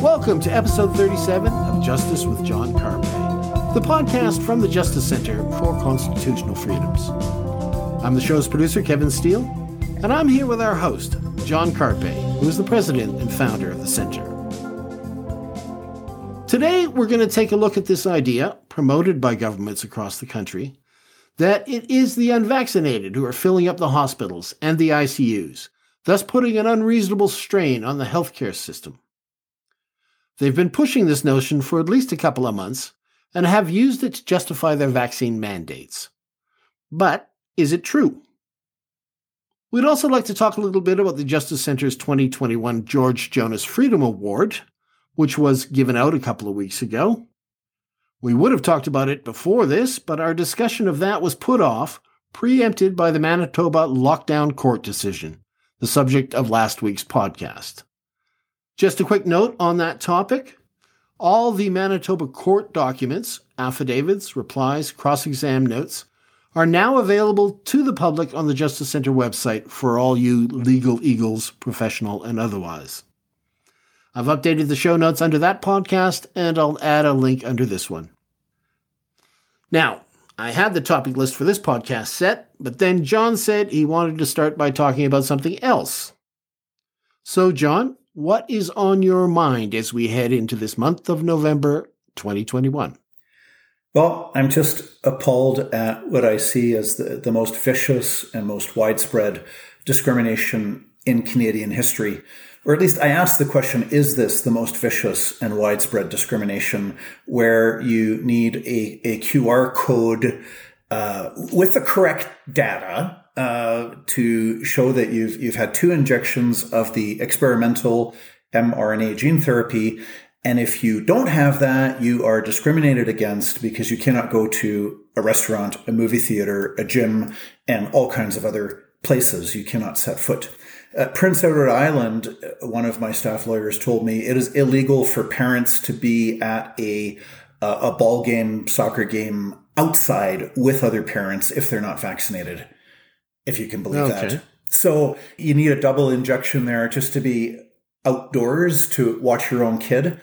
Welcome to episode 37 of Justice with John Carpay, the podcast from the Justice Center for Constitutional Freedoms. I'm the show's producer, Kevin Steele, and I'm here with our host, John Carpay, who is the president and founder of the center. Today, we're going to take a look at this idea, promoted by governments across the country, that it is the unvaccinated who are filling up the hospitals and the ICUs, thus putting an unreasonable strain on the healthcare system. They've been pushing this notion for at least a couple of months and have used it to justify their vaccine mandates. But is it true? We'd also like to talk a little bit about the Justice Center's 2021 George Jonas Freedom Award, which was given out a couple of weeks ago. We would have talked about it before this, but our discussion of that was put off, preempted by the Manitoba lockdown court decision, the subject of last week's podcast. Just a quick note on that topic. All the Manitoba court documents, affidavits, replies, cross exam notes, are now available to the public on the Justice Center website for all you legal eagles, professional and otherwise. I've updated the show notes under that podcast, and I'll add a link under this one. Now, I had the topic list for this podcast set, but then John said he wanted to start by talking about something else. So, John, what is on your mind as we head into this month of November 2021? Well, I'm just appalled at what I see as the, the most vicious and most widespread discrimination in Canadian history. Or at least I ask the question, is this the most vicious and widespread discrimination where you need a, a QR code uh, with the correct data uh, to show that you've you've had two injections of the experimental mRNA gene therapy, and if you don't have that, you are discriminated against because you cannot go to a restaurant, a movie theater, a gym, and all kinds of other places. You cannot set foot. At Prince Edward Island, one of my staff lawyers told me it is illegal for parents to be at a uh, a ball game, soccer game outside with other parents if they're not vaccinated if you can believe okay. that. So you need a double injection there just to be outdoors to watch your own kid.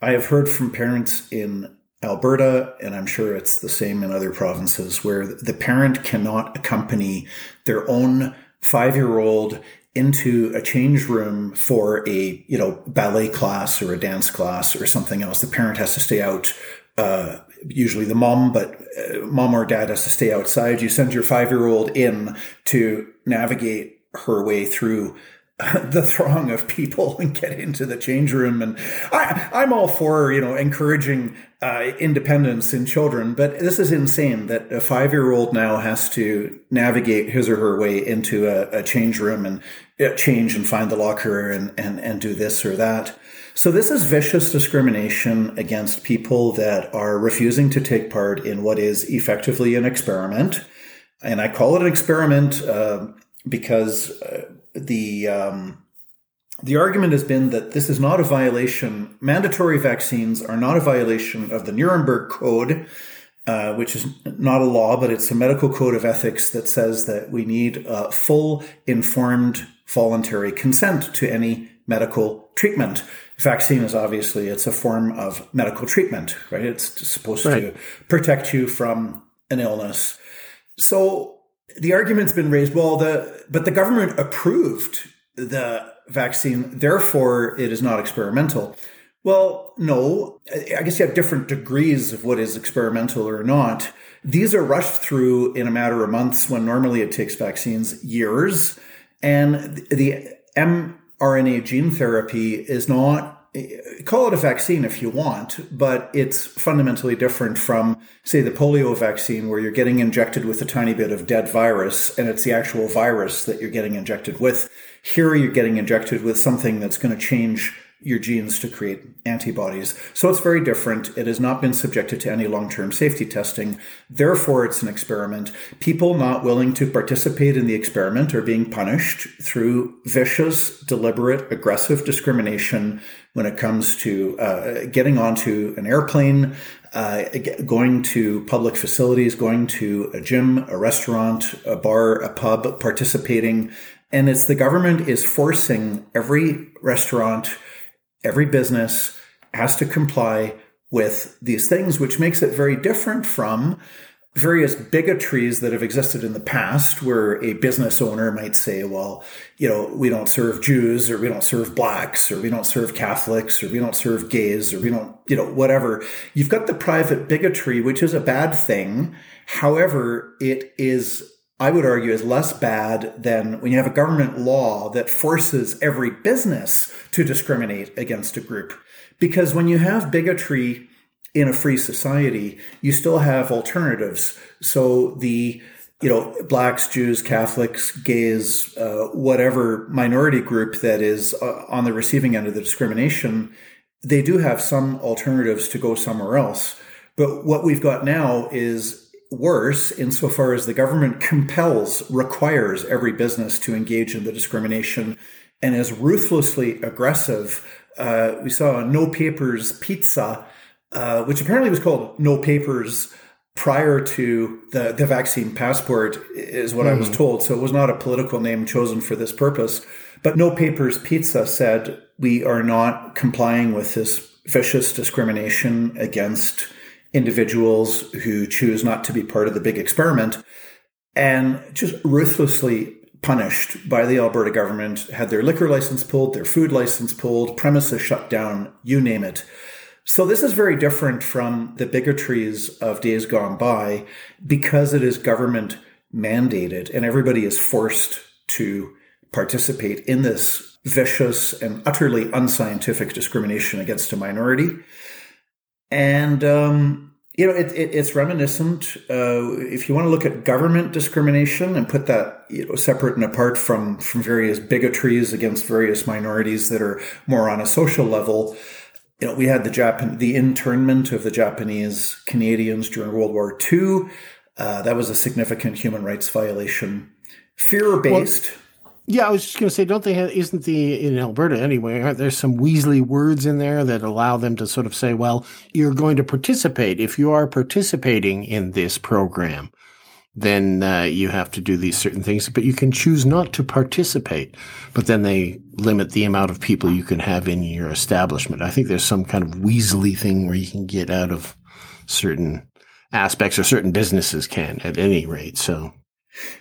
I have heard from parents in Alberta, and I'm sure it's the same in other provinces, where the parent cannot accompany their own five year old into a change room for a you know ballet class or a dance class or something else. The parent has to stay out uh, usually the mom, but uh, mom or dad has to stay outside. You send your five year old in to navigate her way through the throng of people and get into the change room. And I, I'm all for, you know, encouraging uh, independence in children, but this is insane that a five year old now has to navigate his or her way into a, a change room and uh, change and find the locker and, and, and do this or that. So this is vicious discrimination against people that are refusing to take part in what is effectively an experiment. And I call it an experiment uh, because uh, the um, the argument has been that this is not a violation. Mandatory vaccines are not a violation of the Nuremberg Code, uh, which is not a law, but it's a medical code of ethics that says that we need uh, full, informed, voluntary consent to any medical treatment vaccine is obviously it's a form of medical treatment, right? It's supposed right. to protect you from an illness. So the argument's been raised, well, the but the government approved the vaccine, therefore it is not experimental. Well, no. I guess you have different degrees of what is experimental or not. These are rushed through in a matter of months when normally it takes vaccines years. And the mRNA gene therapy is not call it a vaccine if you want, but it's fundamentally different from, say, the polio vaccine, where you're getting injected with a tiny bit of dead virus, and it's the actual virus that you're getting injected with. Here, you're getting injected with something that's going to change your genes to create antibodies. So it's very different. It has not been subjected to any long term safety testing. Therefore, it's an experiment. People not willing to participate in the experiment are being punished through vicious, deliberate, aggressive discrimination when it comes to uh, getting onto an airplane, uh, going to public facilities, going to a gym, a restaurant, a bar, a pub, participating. And it's the government is forcing every restaurant, every business has to comply with these things, which makes it very different from various bigotries that have existed in the past where a business owner might say, well, you know, we don't serve Jews or we don't serve blacks or we don't serve Catholics or we don't serve gays or we don't, you know, whatever. You've got the private bigotry, which is a bad thing. However, it is I would argue is less bad than when you have a government law that forces every business to discriminate against a group. Because when you have bigotry in a free society, you still have alternatives. So the you know blacks, Jews, Catholics, gays, uh, whatever minority group that is uh, on the receiving end of the discrimination, they do have some alternatives to go somewhere else. But what we've got now is worse insofar as the government compels, requires every business to engage in the discrimination and is ruthlessly aggressive. Uh, we saw No Papers Pizza uh, which apparently was called No Papers prior to the, the vaccine passport, is what mm-hmm. I was mm-hmm. told. So it was not a political name chosen for this purpose. But No Papers Pizza said, we are not complying with this vicious discrimination against individuals who choose not to be part of the big experiment and just ruthlessly punished by the Alberta government, had their liquor license pulled, their food license pulled, premises shut down, you name it. So this is very different from the bigotries of days gone by because it is government mandated and everybody is forced to participate in this vicious and utterly unscientific discrimination against a minority. And, um, you know, it, it, it's reminiscent. Uh, if you want to look at government discrimination and put that you know, separate and apart from, from various bigotries against various minorities that are more on a social level, you know, we had the Japan, the internment of the Japanese Canadians during World War II. Uh, that was a significant human rights violation. Fear based. Well, yeah, I was just going to say, don't they have, isn't the, in Alberta anyway, aren't there some Weasley words in there that allow them to sort of say, well, you're going to participate if you are participating in this program then uh, you have to do these certain things, but you can choose not to participate. But then they limit the amount of people you can have in your establishment. I think there's some kind of Weasley thing where you can get out of certain aspects or certain businesses can at any rate. So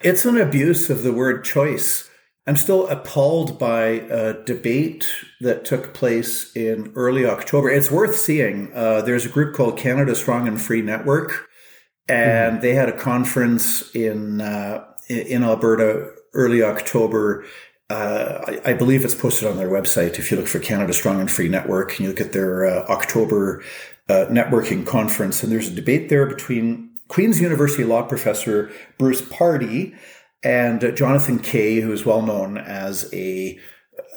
it's an abuse of the word choice. I'm still appalled by a debate that took place in early October. It's worth seeing. Uh, there's a group called Canada Strong and Free Network and mm. they had a conference in uh, in Alberta early October. Uh, I, I, believe it's posted on their website. If you look for Canada Strong and Free Network, and you look at their uh, October uh, networking conference, and there's a debate there between Queen's University law professor Bruce Pardy and uh, Jonathan Kay, who is well known as a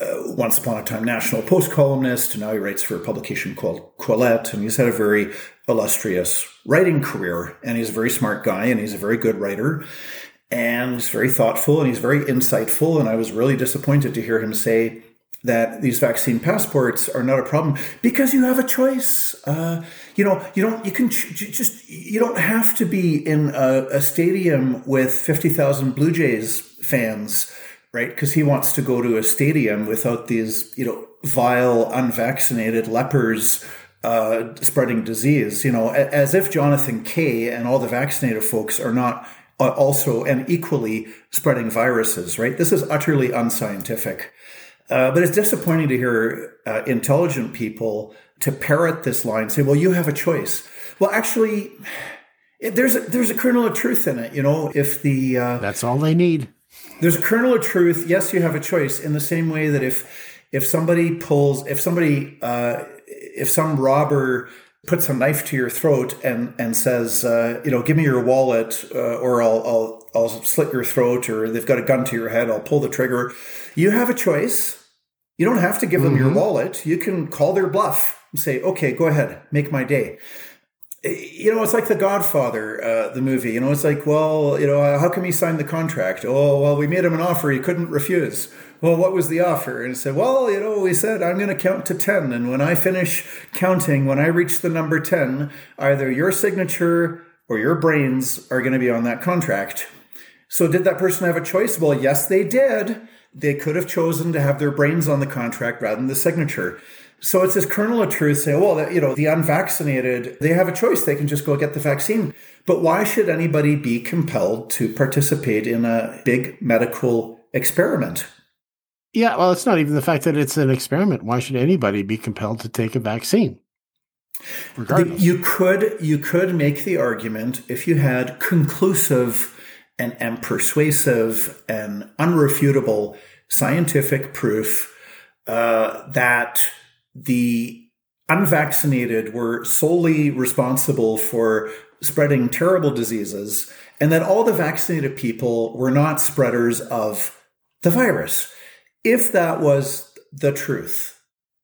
uh, once upon a time National Post columnist, and now he writes for a publication called Quillette, and he's had a very illustrious writing career. And he's a very smart guy, and he's a very good writer, and he's very thoughtful, and he's very insightful. And I was really disappointed to hear him say that these vaccine passports are not a problem because you have a choice. Uh, you know, you don't, you can ch- just, you don't have to be in a, a stadium with 50,000 Blue Jays fans right? Because he wants to go to a stadium without these, you know, vile, unvaccinated lepers uh, spreading disease. You know, as if Jonathan Kay and all the vaccinated folks are not also and equally spreading viruses, right? This is utterly unscientific. Uh, but it's disappointing to hear uh, intelligent people to parrot this line, say, "Well, you have a choice." Well, actually, there's a, there's a kernel of truth in it. You know, if the uh, that's all they need there's a kernel of truth. Yes, you have a choice in the same way that if if somebody pulls, if somebody, uh, if some robber puts a knife to your throat and and says, uh, you know, give me your wallet, uh, or I'll I'll I'll slit your throat, or they've got a gun to your head, I'll pull the trigger. You have a choice. You don't have to give them mm-hmm. your wallet. You can call their bluff and say, okay, go ahead, make my day. You know, it's like The Godfather, uh, the movie. You know, it's like, well, you know, how come he signed the contract? Oh, well, we made him an offer he couldn't refuse. Well, what was the offer? And he said, well, you know, we said, I'm going to count to 10. And when I finish counting, when I reach the number 10, either your signature or your brains are going to be on that contract. So did that person have a choice? Well, yes, they did. They could have chosen to have their brains on the contract rather than the signature. So it's this kernel of truth saying, well, you know, the unvaccinated, they have a choice. They can just go get the vaccine. But why should anybody be compelled to participate in a big medical experiment? Yeah, well, it's not even the fact that it's an experiment. Why should anybody be compelled to take a vaccine? Regardless. You could you could make the argument if you had conclusive and, and persuasive and unrefutable scientific proof uh, that the unvaccinated were solely responsible for spreading terrible diseases, and that all the vaccinated people were not spreaders of the virus. If that was the truth,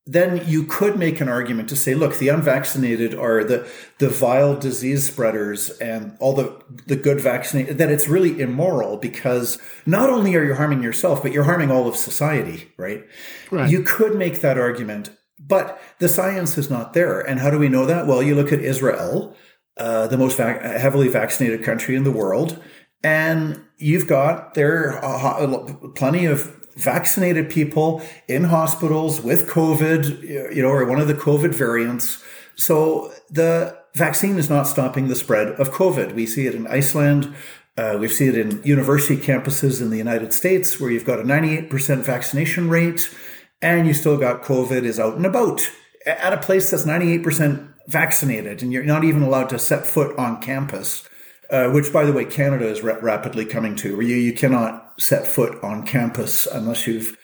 then you could make an argument to say, look, the unvaccinated are the, the vile disease spreaders and all the, the good vaccinated, that it's really immoral because not only are you harming yourself, but you're harming all of society, right? right. You could make that argument but the science is not there. And how do we know that? Well, you look at Israel, uh, the most vac- heavily vaccinated country in the world, and you've got there uh, plenty of vaccinated people in hospitals with COVID, you know, or one of the COVID variants. So the vaccine is not stopping the spread of COVID. We see it in Iceland. Uh, we see it in university campuses in the United States, where you've got a 98% vaccination rate and you still got COVID is out and about at a place that's 98% vaccinated and you're not even allowed to set foot on campus, uh, which, by the way, Canada is ra- rapidly coming to, where you, you cannot set foot on campus unless you've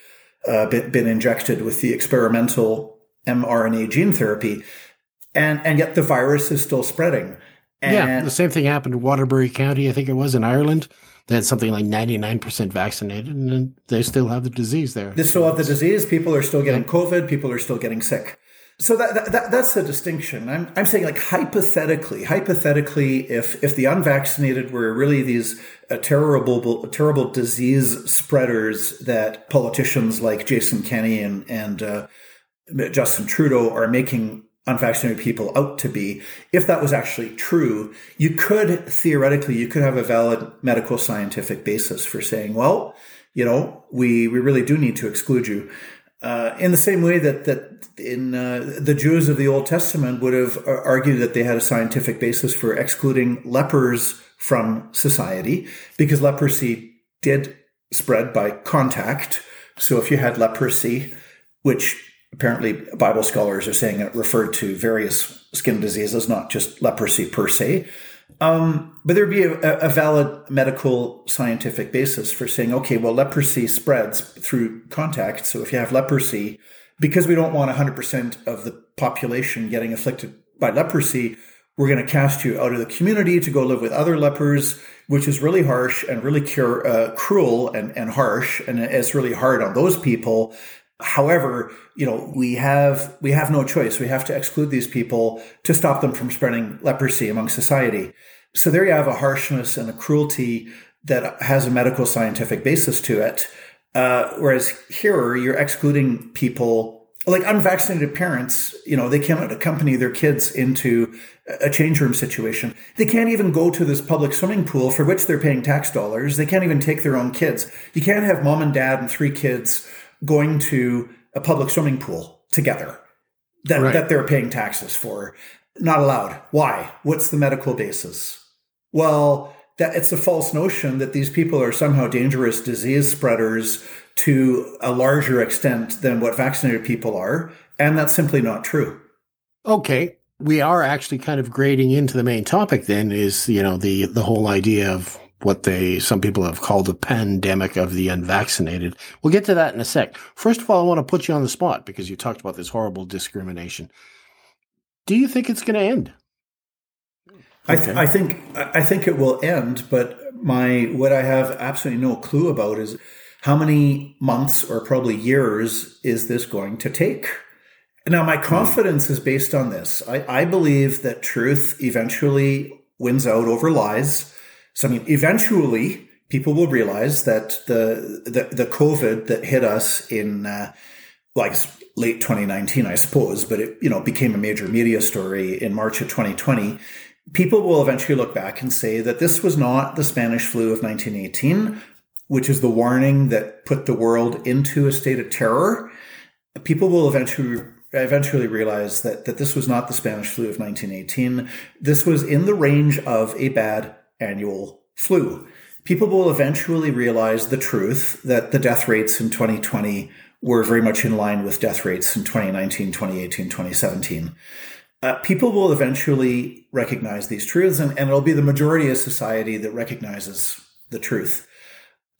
uh, been, been injected with the experimental mRNA gene therapy. And, and yet the virus is still spreading. And yeah, the same thing happened in Waterford County, I think it was in Ireland. They had something like 99% vaccinated, and they still have the disease there. They still have the disease. People are still getting COVID. People are still getting sick. So that, that, that's the distinction. I'm, I'm saying like hypothetically, hypothetically, if if the unvaccinated were really these uh, terrible terrible disease spreaders that politicians like Jason Kenney and and uh, Justin Trudeau are making unvaccinated people out to be, if that was actually true, you could theoretically, you could have a valid medical scientific basis for saying, well, you know, we, we really do need to exclude you. Uh, in the same way that that in uh, the Jews of the Old Testament would have argued that they had a scientific basis for excluding lepers from society, because leprosy did spread by contact. So if you had leprosy, which apparently Bible scholars are saying it referred to various skin diseases, not just leprosy per se. Um, but there'd be a, a, valid medical scientific basis for saying, okay, well, leprosy spreads through contact. So if you have leprosy, because we don't want 100% of the population getting afflicted by leprosy, we're going to cast you out of the community to go live with other lepers, which is really harsh and really cure, uh, cruel and, and harsh. And it's really hard on those people However, you know, we have we have no choice. We have to exclude these people to stop them from spreading leprosy among society. So there you have a harshness and a cruelty that has a medical scientific basis to it. Uh, whereas here, you're excluding people like unvaccinated parents. You know, they cannot accompany their kids into a change room situation. They can't even go to this public swimming pool for which they're paying tax dollars. They can't even take their own kids. You can't have mom and dad and three kids going to a public swimming pool together that, right. that they're paying taxes for. Not allowed. Why? What's the medical basis? Well, that it's a false notion that these people are somehow dangerous disease spreaders to a larger extent than what vaccinated people are. And that's simply not true. Okay. We are actually kind of grading into the main topic then is, you know, the, the whole idea of what they some people have called the pandemic of the unvaccinated. We'll get to that in a sec. First of all, I want to put you on the spot because you talked about this horrible discrimination. Do you think it's going to end? I, th- I think I think it will end, but my what I have absolutely no clue about is how many months or probably years is this going to take? Now, my hmm. confidence is based on this. I, I believe that truth eventually wins out over lies. So, I mean, eventually people will realize that the, the, the COVID that hit us in, uh, like late 2019, I suppose, but it, you know, became a major media story in March of 2020. People will eventually look back and say that this was not the Spanish flu of 1918, which is the warning that put the world into a state of terror. People will eventually eventually realize that, that this was not the Spanish flu of 1918. This was in the range of a bad annual flu. People will eventually realize the truth that the death rates in 2020 were very much in line with death rates in 2019, 2018, 2017. Uh, people will eventually recognize these truths, and, and it'll be the majority of society that recognizes the truth.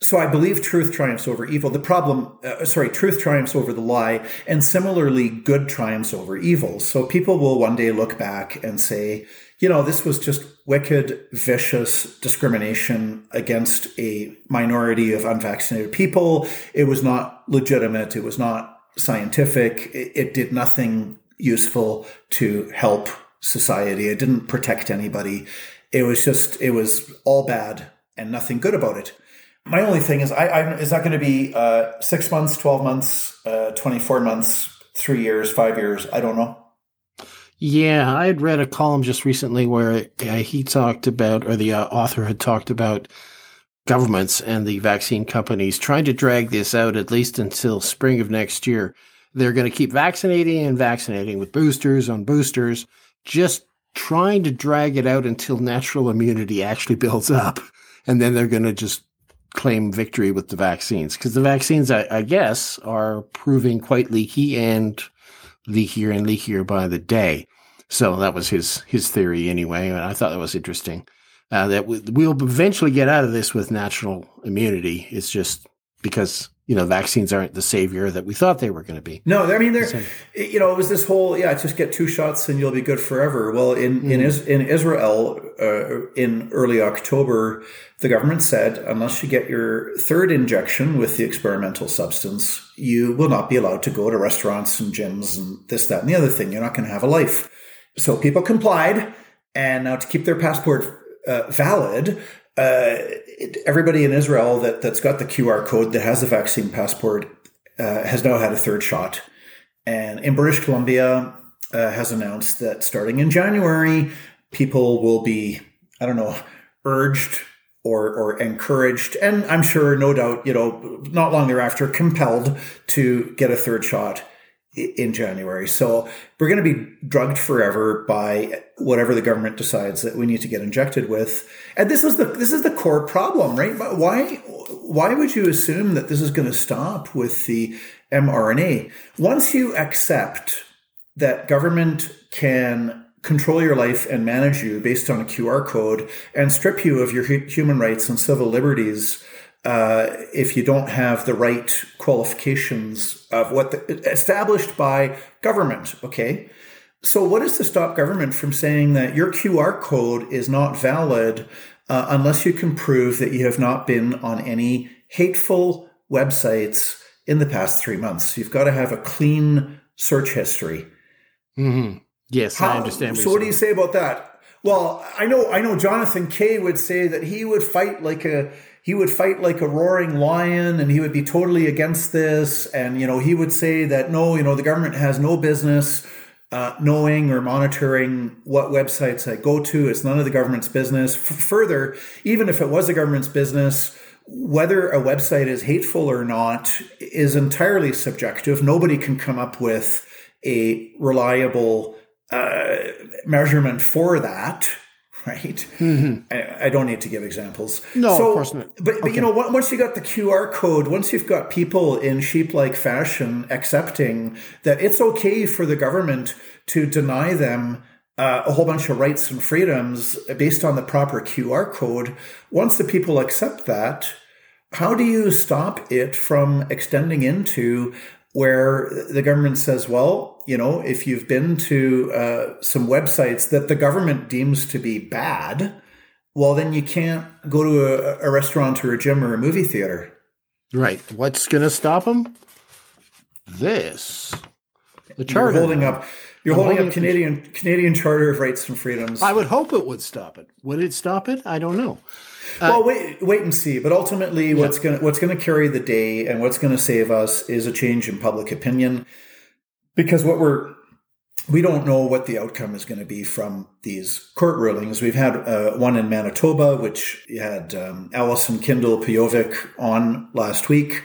So I believe truth triumphs over evil. The problem, uh, sorry, truth triumphs over the lie, and similarly, good triumphs over evil. So people will one day look back and say, you know, this was just wicked, vicious discrimination against a minority of unvaccinated people. It was not legitimate. It was not scientific. It, it did nothing useful to help society. It didn't protect anybody. It was just, it was all bad and nothing good about it. My only thing is, I, I is that going to be uh, six months, twelve months, uh, twenty four months, three years, five years? I don't know. Yeah, I had read a column just recently where he talked about, or the uh, author had talked about governments and the vaccine companies trying to drag this out at least until spring of next year. They're going to keep vaccinating and vaccinating with boosters on boosters, just trying to drag it out until natural immunity actually builds up. And then they're going to just claim victory with the vaccines because the vaccines, I, I, guess, are proving quite leaky and leakier and leakier by the day. So that was his his theory anyway, and I thought that was interesting. Uh, that we'll eventually get out of this with natural immunity. It's just because you know, vaccines aren't the savior that we thought they were going to be. No, I mean, they're, you know, it was this whole, yeah, just get two shots and you'll be good forever. Well, in, mm. in, mm-hmm. in Israel, uh, in early October, the government said, unless you get your third injection with the experimental substance, you will not be allowed to go to restaurants and gyms and this, that, and the other thing. You're not going to have a life. So people complied. And now to keep their passport uh, valid, uh, everybody in Israel that, that's got the QR code that has the vaccine passport uh, has now had a third shot. And in British Columbia uh, has announced that starting in January, people will be, I don't know, urged or, or encouraged, and I'm sure, no doubt, you know, not long thereafter, compelled to get a third shot in January. So we're going to be drugged forever by whatever the government decides that we need to get injected with. And this is the this is the core problem, right? But why why would you assume that this is going to stop with the mRNA? Once you accept that government can control your life and manage you based on a QR code and strip you of your human rights and civil liberties uh, if you don't have the right qualifications of what the, established by government. Okay. So what is to stop government from saying that your QR code is not valid uh, unless you can prove that you have not been on any hateful websites in the past three months? You've got to have a clean search history. Mm-hmm. Yes, How, I understand. so, what do you say about that? Well, I know, I know. Jonathan Kay would say that he would fight like a he would fight like a roaring lion and he would be totally against this. And, you know, he would say that no, you know, the government has no business uh, knowing or monitoring what websites I go to. It's none of the government's business. F- further, even if it was the government's business, whether a website is hateful or not is entirely subjective. Nobody can come up with a reliable uh, measurement for that right? Mm-hmm. I, I, don't need to give examples. No, so, of course not. But, but okay. you know, once you got the QR code, once you've got people in sheep-like fashion accepting that it's okay for the government to deny them uh, a whole bunch of rights and freedoms based on the proper QR code, once the people accept that, how do you stop it from extending into where the government says, well, you know, if you've been to uh, some websites that the government deems to be bad, well, then you can't go to a, a restaurant or a gym or a movie theater. Right. What's going to stop them? This. The charter. You're holding up. You're holding, holding up up Canadian Canadian Charter of Rights and Freedoms. I would hope it would stop it. Would it stop it? I don't know. well, wait, wait and see. But ultimately, what's going what's going to carry the day and what's going to save us is a change in public opinion, because what we're we don't know what the outcome is going to be from these court rulings. We've had uh, one in Manitoba, which had um, Allison Kindle Pejovic on last week,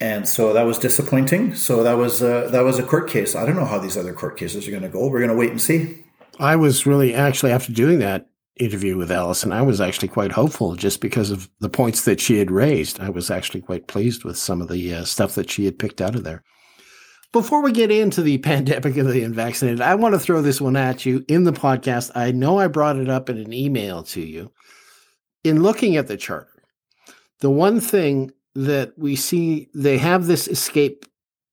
and so that was disappointing. So that was uh, that was a court case. I don't know how these other court cases are going to go. We're going to wait and see. I was really actually after doing that interview with Allison, I was actually quite hopeful just because of the points that she had raised. I was actually quite pleased with some of the uh, stuff that she had picked out of there. Before we get into the pandemic of the unvaccinated, I want to throw this one at you in the podcast. I know I brought it up in an email to you. In looking at the charter, the one thing that we see, they have this escape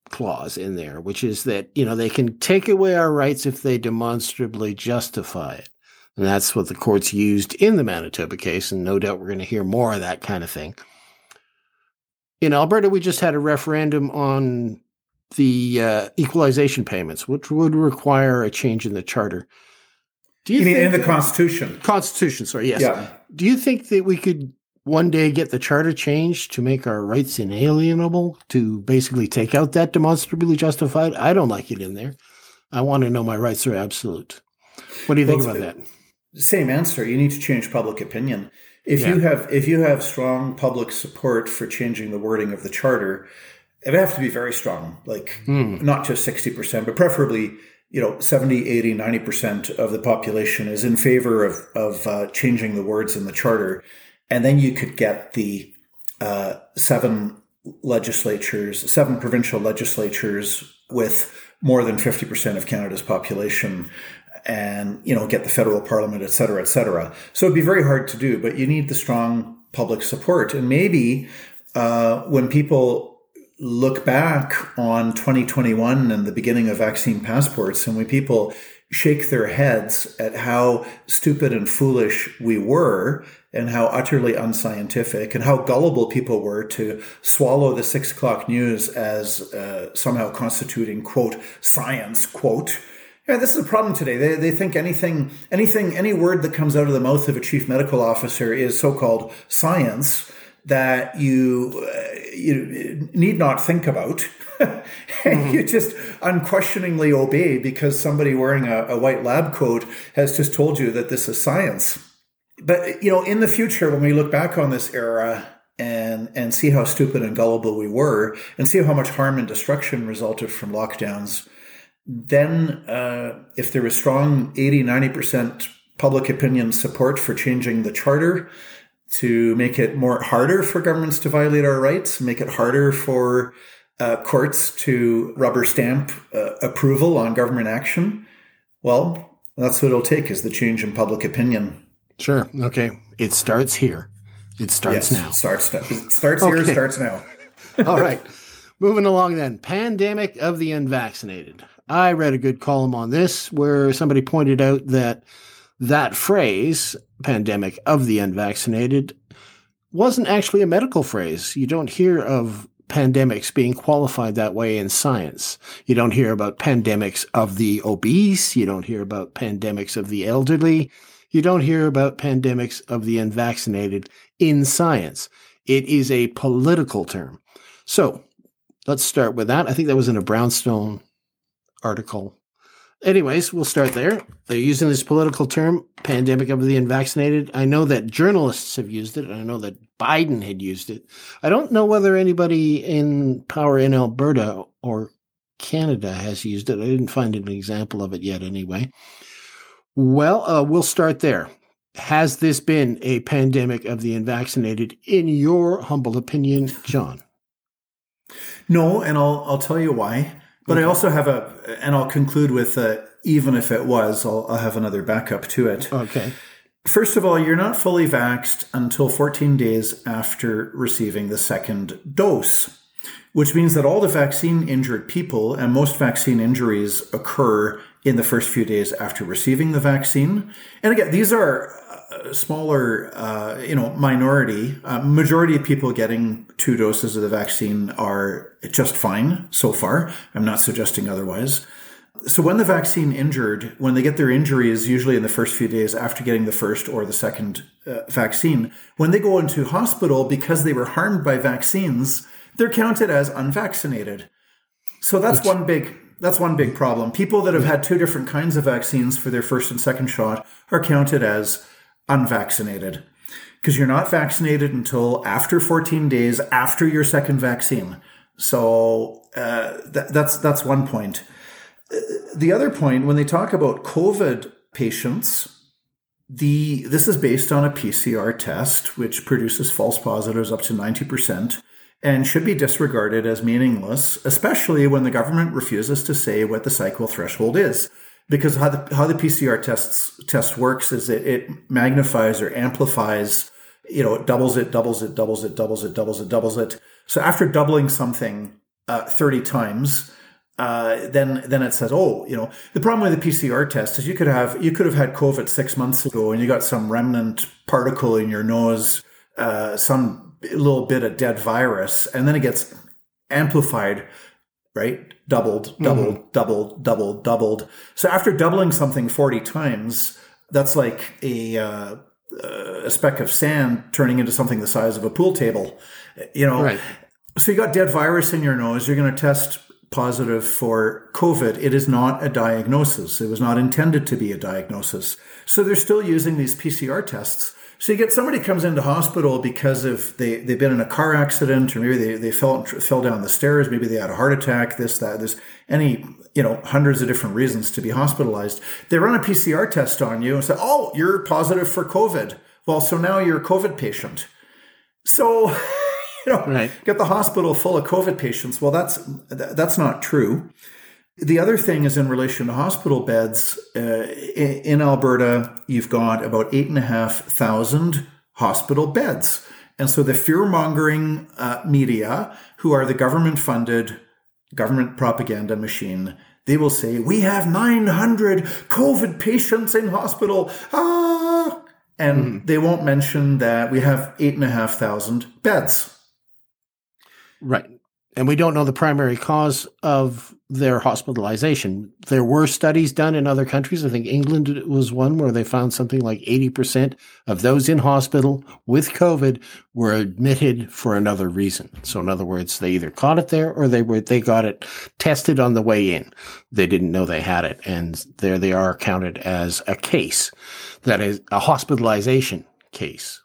clause in there, which is that, you know, they can take away our rights if they demonstrably justify it. And that's what the courts used in the Manitoba case. And no doubt we're going to hear more of that kind of thing. In Alberta, we just had a referendum on the uh, equalization payments, which would require a change in the charter. Do you, you mean in the Constitution? Constitution, sorry, yes. Yeah. Do you think that we could one day get the charter changed to make our rights inalienable, to basically take out that demonstrably justified? I don't like it in there. I want to know my rights are absolute. What do you think well, about that? Same answer. You need to change public opinion. If yeah. you have if you have strong public support for changing the wording of the charter, it would have to be very strong, like mm. not just 60%, but preferably, you know, 70, 80, 90% of the population is in favor of, of uh, changing the words in the charter. And then you could get the uh, seven legislatures, seven provincial legislatures with more than 50% of Canada's population and, you know, get the federal parliament, et cetera, et cetera. So it'd be very hard to do, but you need the strong public support. And maybe uh, when people look back on 2021 and the beginning of vaccine passports, and when people shake their heads at how stupid and foolish we were, and how utterly unscientific, and how gullible people were to swallow the six o'clock news as uh, somehow constituting, quote, science, quote. Yeah, this is a problem today. They, they think anything, anything, any word that comes out of the mouth of a chief medical officer is so called science that you uh, you need not think about. mm-hmm. you just unquestioningly obey because somebody wearing a, a white lab coat has just told you that this is science. But you know, in the future, when we look back on this era and and see how stupid and gullible we were, and see how much harm and destruction resulted from lockdowns, then uh, if there was strong 80, 90 percent public opinion support for changing the charter, to make it more harder for governments to violate our rights, make it harder for uh, courts to rubber stamp uh, approval on government action. Well, that's what it'll take is the change in public opinion. Sure. Okay. It starts here. It starts yes, now. Starts it starts okay. here. Starts now. All right. Moving along then. Pandemic of the unvaccinated. I read a good column on this where somebody pointed out that that phrase, pandemic of the unvaccinated, wasn't actually a medical phrase. You don't hear of pandemics being qualified that way in science. You don't hear about pandemics of the obese. You don't hear about pandemics of the elderly. You don't hear about pandemics of the unvaccinated in science. It is a political term. So let's start with that. I think that was in a Brownstone article anyways, we'll start there. They're using this political term, pandemic of the unvaccinated. I know that journalists have used it. I know that Biden had used it. I don't know whether anybody in power in Alberta or Canada has used it. I didn't find an example of it yet, anyway. Well, uh, we'll start there. Has this been a pandemic of the unvaccinated, in your humble opinion, John? No, and I'll I'll tell you why. But okay. I also have a, and I'll conclude with uh, even if it was, I'll, I'll have another backup to it. Okay. First of all, you're not fully vaxxed until 14 days after receiving the second dose, which means that all the vaccine injured people and most vaccine injuries occur in the first few days after receiving the vaccine. And again, these are a smaller, uh, you know, minority. Uh, majority of people getting two doses of the vaccine are just fine so far. I'm not suggesting otherwise. So when the vaccine injured, when they get their injuries, usually in the first few days after getting the first or the second uh, vaccine, when they go into hospital because they were harmed by vaccines, they're counted as unvaccinated. So that's one big that's one big problem. People that have had two different kinds of vaccines for their first and second shot are counted as unvaccinated because you're not vaccinated until after 14 days after your second vaccine. So uh, th- that's that's one point. The other point, when they talk about COVID patients, the this is based on a PCR test which produces false positives up to 90% and should be disregarded as meaningless, especially when the government refuses to say what the cycle threshold is. Because how the, how the PCR tests, test works is it, it magnifies or amplifies, you know, it doubles it, doubles it, doubles it, doubles it, doubles it, doubles it. So after doubling something uh, 30 times, uh, then then it says, oh, you know, the problem with the PCR test is you could have you could have had COVID six months ago and you got some remnant particle in your nose, uh, some little bit of dead virus, and then it gets amplified, right? Doubled, doubled, mm-hmm. doubled, doubled, doubled. So after doubling something 40 times, that's like a, uh, a speck of sand turning into something the size of a pool table, you know? Right. So you got dead virus in your nose. You're going to test positive for COVID. It is not a diagnosis. It was not intended to be a diagnosis. So they're still using these PCR tests so you get somebody comes into hospital because of they they've been in a car accident or maybe they, they fell fell down the stairs, maybe they had a heart attack, this that there's any you know hundreds of different reasons to be hospitalized. They run a PCR test on you and say, "Oh, you're positive for COVID." Well, so now you're a COVID patient. So you know, right. get the hospital full of COVID patients. Well, that's that's not true. The other thing is in relation to hospital beds. Uh, in Alberta, you've got about eight and a half thousand hospital beds. And so the fear mongering uh, media, who are the government funded government propaganda machine, they will say, We have 900 COVID patients in hospital. Ah! And mm. they won't mention that we have eight and a half thousand beds. Right. And we don't know the primary cause of their hospitalization. There were studies done in other countries. I think England was one where they found something like 80% of those in hospital with COVID were admitted for another reason. So in other words, they either caught it there or they were, they got it tested on the way in. They didn't know they had it. And there they are counted as a case that is a hospitalization case.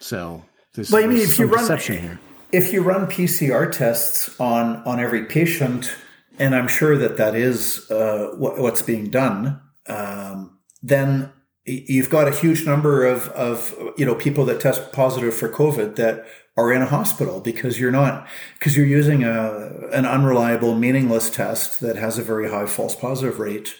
So this well, I mean, if you run, here. If you run PCR tests on, on every patient, and I'm sure that that is uh, what's being done, um, then you've got a huge number of, of you know people that test positive for COVID that are in a hospital because you're not because you're using a an unreliable, meaningless test that has a very high false positive rate.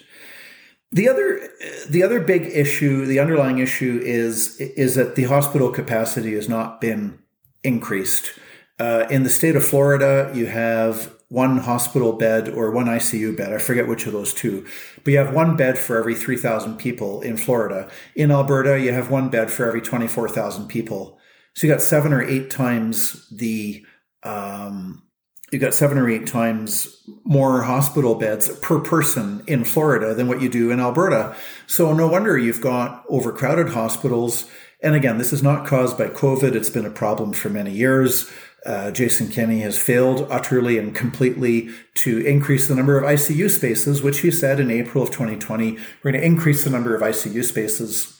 The other the other big issue, the underlying issue is is that the hospital capacity has not been increased. Uh, in the state of Florida, you have one hospital bed or one ICU bed. I forget which of those two. But you have one bed for every 3,000 people in Florida. In Alberta, you have one bed for every 24,000 people. So you got seven or eight times the, um, you got seven or eight times more hospital beds per person in Florida than what you do in Alberta. So no wonder you've got overcrowded hospitals. And again, this is not caused by COVID. It's been a problem for many years. Uh, Jason Kenney has failed utterly and completely to increase the number of ICU spaces, which he said in April of 2020, we're going to increase the number of ICU spaces.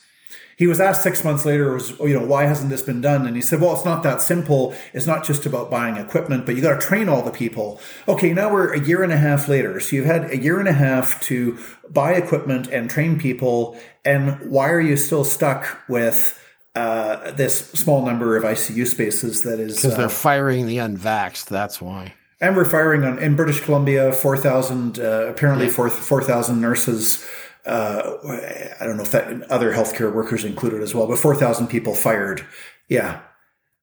He was asked six months later, was, you know, why hasn't this been done? And he said, well, it's not that simple. It's not just about buying equipment, but you got to train all the people. Okay, now we're a year and a half later. So you've had a year and a half to buy equipment and train people. And why are you still stuck with uh, this small number of ICU spaces that is because they're uh, firing the unvaxxed. That's why. And we're firing on in British Columbia four thousand uh, apparently yeah. four four thousand nurses. Uh, I don't know if that other healthcare workers included as well, but four thousand people fired. Yeah,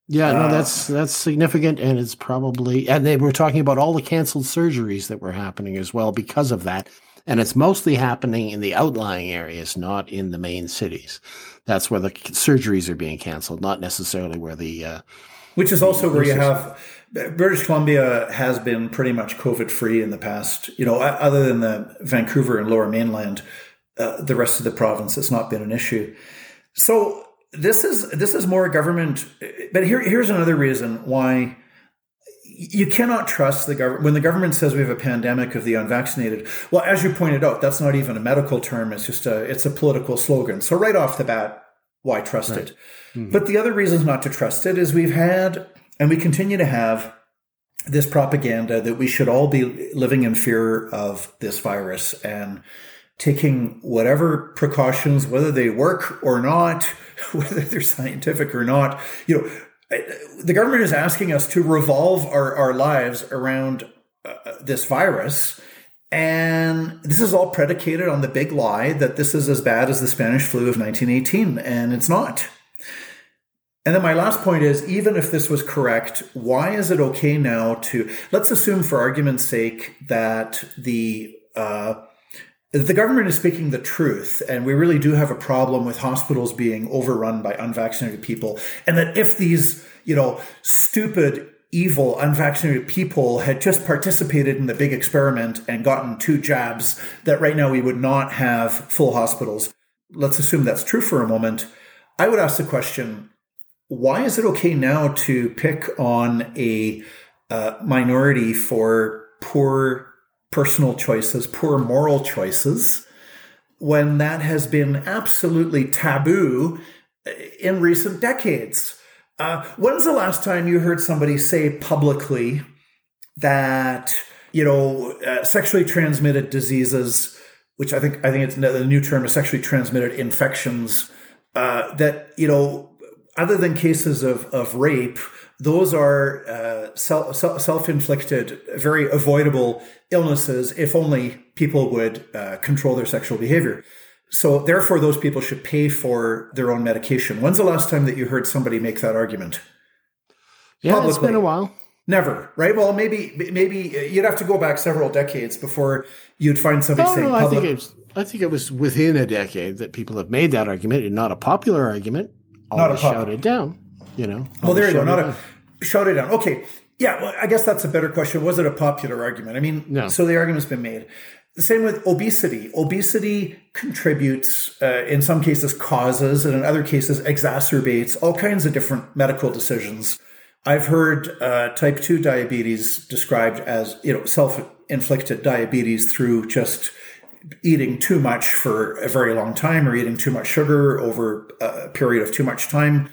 yeah, no, uh, that's that's significant, and it's probably and they were talking about all the canceled surgeries that were happening as well because of that. And it's mostly happening in the outlying areas, not in the main cities. That's where the surgeries are being canceled, not necessarily where the. Uh, Which is also where you have. British Columbia has been pretty much COVID free in the past, you know, other than the Vancouver and lower mainland, uh, the rest of the province has not been an issue. So this is this is more government but here here's another reason why you cannot trust the government when the government says we have a pandemic of the unvaccinated. Well, as you pointed out, that's not even a medical term. It's just a it's a political slogan. So right off the bat, why trust right. it? Mm-hmm. But the other reasons not to trust it is we've had and we continue to have this propaganda that we should all be living in fear of this virus and taking whatever precautions, whether they work or not, whether they're scientific or not. You know, the government is asking us to revolve our, our lives around uh, this virus. And this is all predicated on the big lie that this is as bad as the Spanish flu of 1918, and it's not. And then my last point is even if this was correct, why is it okay now to, let's assume for argument's sake that the, uh, the government is speaking the truth, and we really do have a problem with hospitals being overrun by unvaccinated people. And that if these, you know, stupid, evil, unvaccinated people had just participated in the big experiment and gotten two jabs, that right now we would not have full hospitals. Let's assume that's true for a moment. I would ask the question why is it okay now to pick on a uh, minority for poor personal choices, poor moral choices, when that has been absolutely taboo in recent decades. Uh, when's the last time you heard somebody say publicly that you know uh, sexually transmitted diseases, which I think I think it's the new term is sexually transmitted infections, uh, that you know other than cases of of rape, those are uh, self, self-inflicted, very avoidable illnesses if only people would uh, control their sexual behavior. So therefore, those people should pay for their own medication. When's the last time that you heard somebody make that argument? Yeah, Publicly? it's been a while. Never, right? Well, maybe maybe uh, you'd have to go back several decades before you'd find somebody oh, saying. No, I think it's I think it was within a decade that people have made that argument, and not a popular argument. Not a shouted down. You know. Well, there you go. Not a shut it down. Okay. Yeah. Well, I guess that's a better question. Was it a popular argument? I mean, no. so the argument's been made. The same with obesity. Obesity contributes, uh, in some cases, causes, and in other cases, exacerbates all kinds of different medical decisions. I've heard uh, type 2 diabetes described as you know self-inflicted diabetes through just eating too much for a very long time or eating too much sugar over a period of too much time.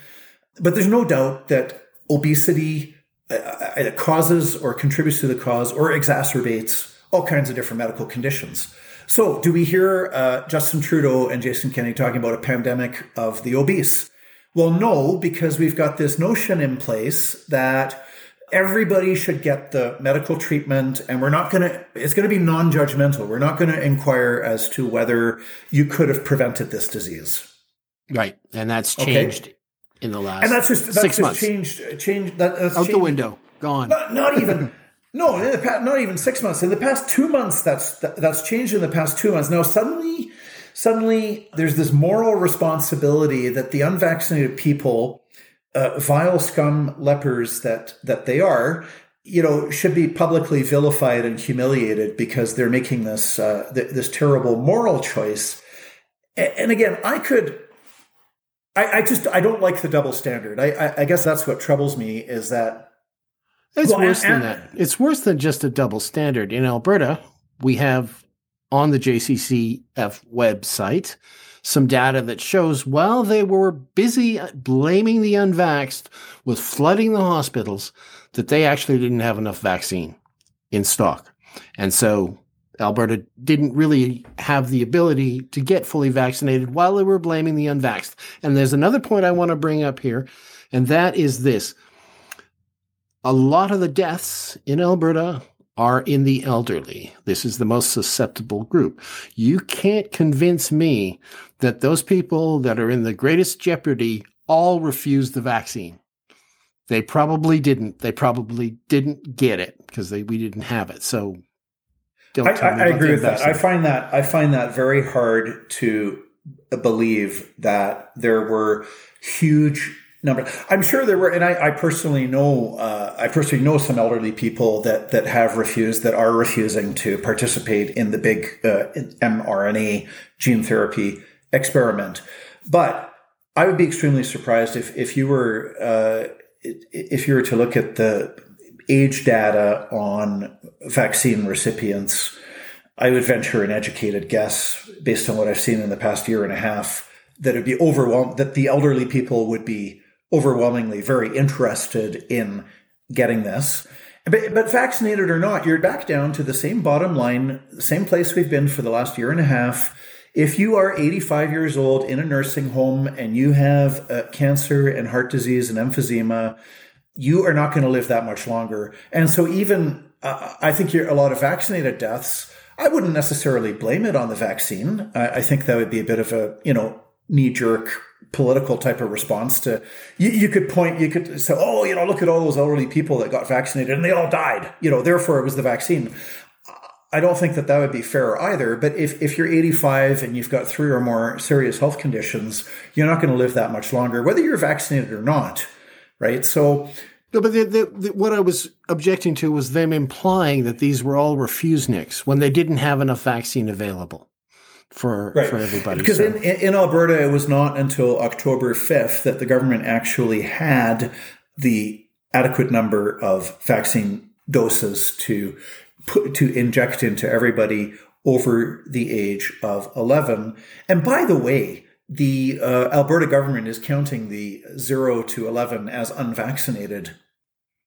But there's no doubt that obesity uh, uh, causes or contributes to the cause or exacerbates all kinds of different medical conditions. So, do we hear uh, Justin Trudeau and Jason Kenney talking about a pandemic of the obese? Well, no, because we've got this notion in place that everybody should get the medical treatment and we're not going to it's going to be non-judgmental we're not going to inquire as to whether you could have prevented this disease right and that's changed okay in the last and that's just that's six just months. Changed, changed. That, that's out changed. the window, gone. Not, not even. no, in the past, not even six months. In the past two months, that's that, that's changed. In the past two months, now suddenly, suddenly, there's this moral responsibility that the unvaccinated people, uh, vile scum lepers that that they are, you know, should be publicly vilified and humiliated because they're making this uh, th- this terrible moral choice. And again, I could I, I, just I don't like the double standard. I, I, I, guess that's what troubles me is that it's well, worse and, than that. It's worse than just a double standard. In Alberta, we have on the JCCF website some data that shows while they were busy blaming the unvaxxed with flooding the hospitals, that they actually didn't have enough vaccine in stock. And so Alberta didn't really have the ability to get fully vaccinated while they were blaming the unvaxxed. And there's another point I want to bring up here, and that is this. A lot of the deaths in Alberta are in the elderly. This is the most susceptible group. You can't convince me that those people that are in the greatest jeopardy all refused the vaccine. They probably didn't. They probably didn't get it because they we didn't have it. So don't. I, I, I agree with that. I find that I find that very hard to believe that there were huge numbers. I'm sure there were, and I, I personally know uh, I personally know some elderly people that that have refused that are refusing to participate in the big uh, mRNA gene therapy experiment. But I would be extremely surprised if if you were uh, if you were to look at the age data on vaccine recipients. I would venture an educated guess based on what I've seen in the past year and a half that it'd be overwhelmed that the elderly people would be overwhelmingly very interested in getting this. But, but vaccinated or not, you're back down to the same bottom line, same place we've been for the last year and a half. If you are 85 years old in a nursing home and you have uh, cancer and heart disease and emphysema, you are not going to live that much longer. And so, even uh, I think a lot of vaccinated deaths. I wouldn't necessarily blame it on the vaccine. I, I think that would be a bit of a you know knee jerk political type of response to you, you could point you could say oh you know look at all those elderly people that got vaccinated and they all died you know therefore it was the vaccine i don't think that that would be fair either but if, if you're 85 and you've got three or more serious health conditions you're not going to live that much longer whether you're vaccinated or not right so no, but the, the, the, what I was objecting to was them implying that these were all refuseniks when they didn't have enough vaccine available for right. for everybody. Because so. in, in Alberta, it was not until October fifth that the government actually had the adequate number of vaccine doses to put to inject into everybody over the age of 11. And by the way, the uh, Alberta government is counting the 0 to 11 as unvaccinated,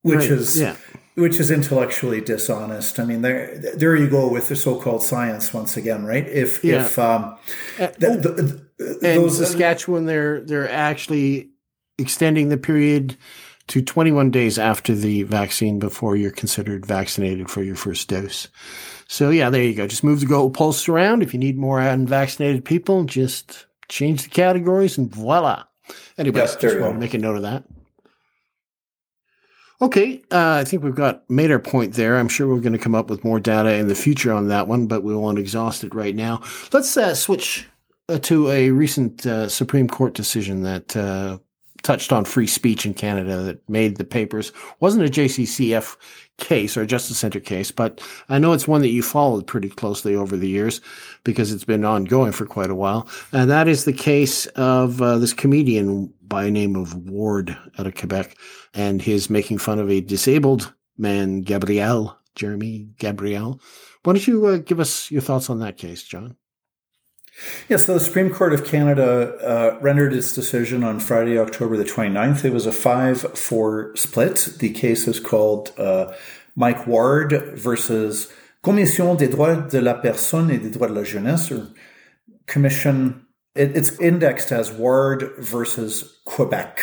which right. is yeah which is intellectually dishonest. I mean, there there you go with the so-called science once again, right? If yeah. if um, uh, those, Saskatchewan, they're they're actually extending the period to 21 days after the vaccine before you're considered vaccinated for your first dose. So yeah, there you go. Just move the goalposts around. If you need more unvaccinated people, just change the categories and voila. Anyway, yes, just want to make a note of that. Okay, uh, I think we've got made our point there. I'm sure we're going to come up with more data in the future on that one, but we won't exhaust it right now. Let's uh, switch uh, to a recent uh, Supreme Court decision that uh, touched on free speech in Canada that made the papers. wasn't a JCCF case or a Justice Center case, but I know it's one that you followed pretty closely over the years because it's been ongoing for quite a while. And that is the case of uh, this comedian by name of Ward out of Quebec and his making fun of a disabled man, Gabriel, Jeremy Gabriel. Why don't you uh, give us your thoughts on that case, John? Yes, the Supreme Court of Canada uh, rendered its decision on Friday, October the 29th. It was a 5 4 split. The case is called uh, Mike Ward versus Commission des droits de la personne et des droits de la jeunesse, or Commission. It, it's indexed as Ward versus Quebec.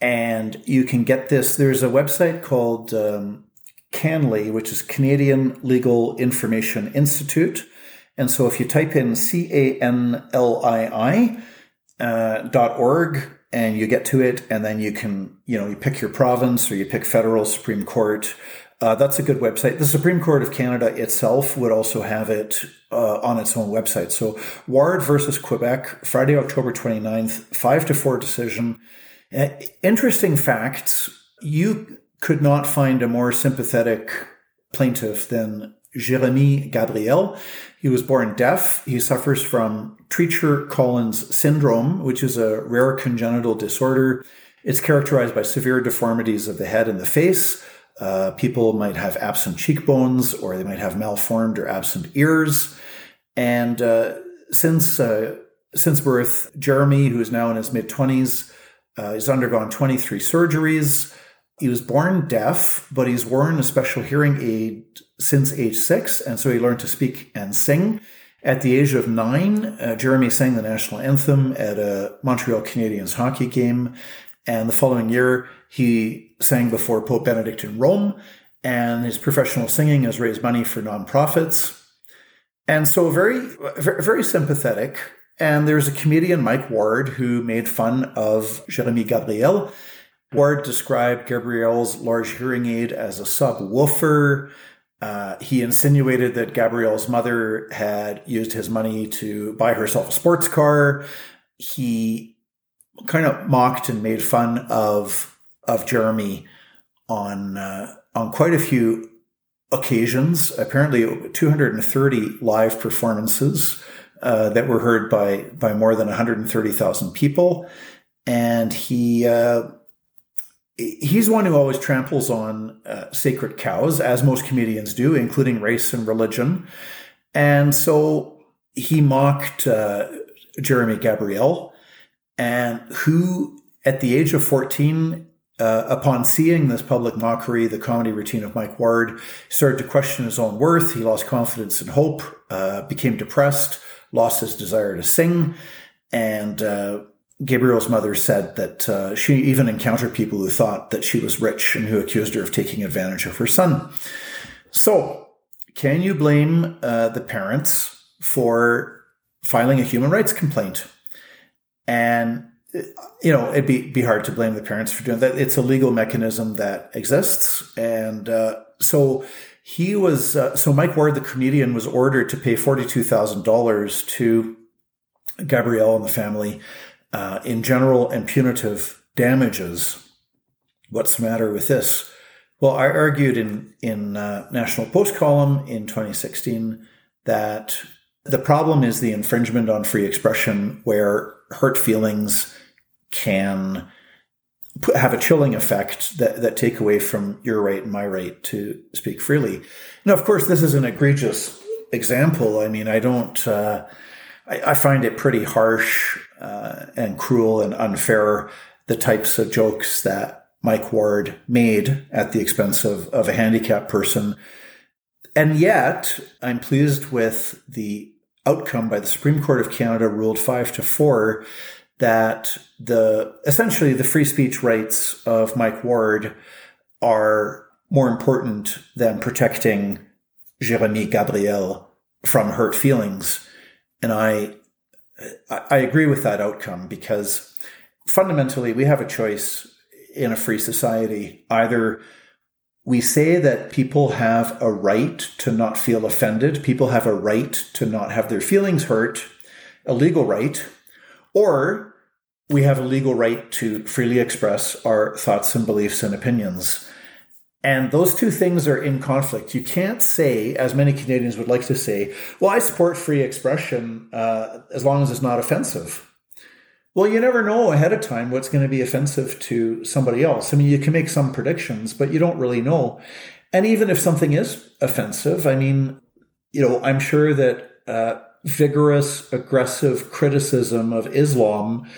And you can get this. There's a website called um, CanLII, which is Canadian Legal Information Institute and so if you type in C A N L I I uh, dot org and you get to it, and then you can, you know, you pick your province or you pick federal Supreme Court. Uh, that's a good website. The Supreme Court of Canada itself would also have it uh, on its own website. So Ward versus Quebec, Friday, October 29th, 5 to 4 decision. Uh, interesting facts. You could not find a more sympathetic plaintiff than Jeremy Gabriel. He was born deaf. He suffers from Treacher Collins syndrome, which is a rare congenital disorder. It's characterized by severe deformities of the head and the face. Uh, people might have absent cheekbones, or they might have malformed or absent ears. And uh, since uh, since birth, Jeremy, who is now in his mid twenties, uh, has undergone twenty three surgeries. He was born deaf, but he's worn a special hearing aid since age six, and so he learned to speak and sing. At the age of nine, uh, Jeremy sang the national anthem at a Montreal Canadiens hockey game, and the following year he sang before Pope Benedict in Rome. And his professional singing has raised money for nonprofits, and so very, very sympathetic. And there's a comedian, Mike Ward, who made fun of Jeremy Gabriel. Ward described Gabriel's large hearing aid as a subwoofer Uh, he insinuated that Gabriel's mother had used his money to buy herself a sports car. He kind of mocked and made fun of of Jeremy on uh, on quite a few occasions. Apparently, 230 live performances uh, that were heard by by more than 130,000 people, and he uh, he's one who always tramples on uh, sacred cows, as most comedians do, including race and religion. And so he mocked uh, Jeremy Gabriel, and who, at the age of 14, uh, upon seeing this public mockery, the comedy routine of Mike Ward, started to question his own worth. He lost confidence and hope, uh, became depressed, lost his desire to sing, and uh, Gabriel's mother said that uh, she even encountered people who thought that she was rich and who accused her of taking advantage of her son. So, can you blame uh, the parents for filing a human rights complaint? And you know, it'd be be hard to blame the parents for doing that. It's a legal mechanism that exists, and uh, so he was. Uh, so Mike Ward, the comedian, was ordered to pay forty two thousand dollars to Gabrielle and the family uh, in general and punitive damages. What's the matter with this? Well, I argued in in uh, National Post column in 2016 that the problem is the infringement on free expression, where hurt feelings can put, have a chilling effect that, that take away from your right and my right to speak freely. Now, of course, this is an egregious example. I mean, I don't. Uh, I, I find it pretty harsh uh, and cruel and unfair the types of jokes that Mike Ward made at the expense of, of a handicapped person. And yet, I'm pleased with the outcome by the Supreme Court of Canada ruled five to four that the essentially the free speech rights of Mike Ward are more important than protecting Jeremy Gabriel from hurt feelings. And I I agree with that outcome because fundamentally we have a choice in a free society. Either we say that people have a right to not feel offended, people have a right to not have their feelings hurt, a legal right, or we have a legal right to freely express our thoughts and beliefs and opinions. And those two things are in conflict. You can't say, as many Canadians would like to say, well, I support free expression uh, as long as it's not offensive. Well, you never know ahead of time what's going to be offensive to somebody else. I mean, you can make some predictions, but you don't really know. And even if something is offensive, I mean, you know, I'm sure that uh, vigorous, aggressive criticism of Islam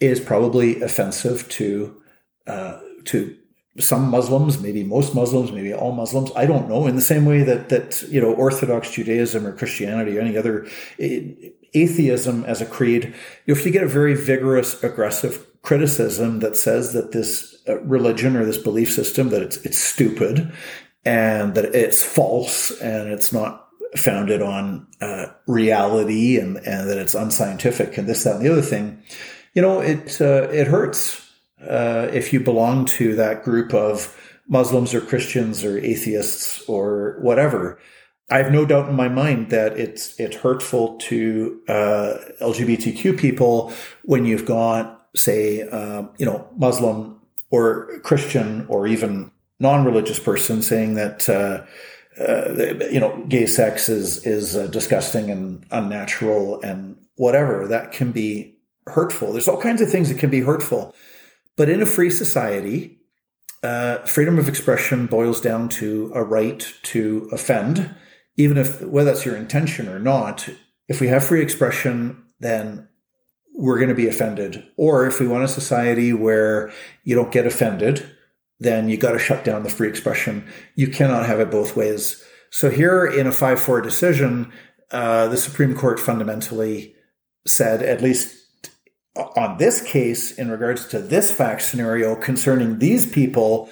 is probably offensive to uh, to some Muslims, maybe most Muslims, maybe all Muslims. I don't know. In the same way that that you know Orthodox Judaism or Christianity or any other atheism as a creed, if you get a very vigorous, aggressive criticism that says that this uh, religion or this belief system that it's it's stupid and that it's false and it's not founded on uh, reality and and that it's unscientific and this that and the other thing, you know, it uh, it hurts uh, if you belong to that group of Muslims or Christians or atheists or whatever. I have no doubt in my mind that it's it's hurtful to uh, LGBTQ people when you've got, say, uh, you know, Muslim or Christian or even non-religious person saying that uh, uh you know gay sex is is uh, disgusting and unnatural and whatever. That can be hurtful. There's all kinds of things that can be hurtful. But in a free society, uh, freedom of expression boils down to a right to offend, even if whether that's your intention or not. If we have free expression, then we're going to be offended. Or if we want a society where you don't get offended, then you got to shut down the free expression. You cannot have it both ways. So here in a 5 4 decision, uh, the Supreme Court fundamentally said, at least on this case, in regards to this fact scenario concerning these people,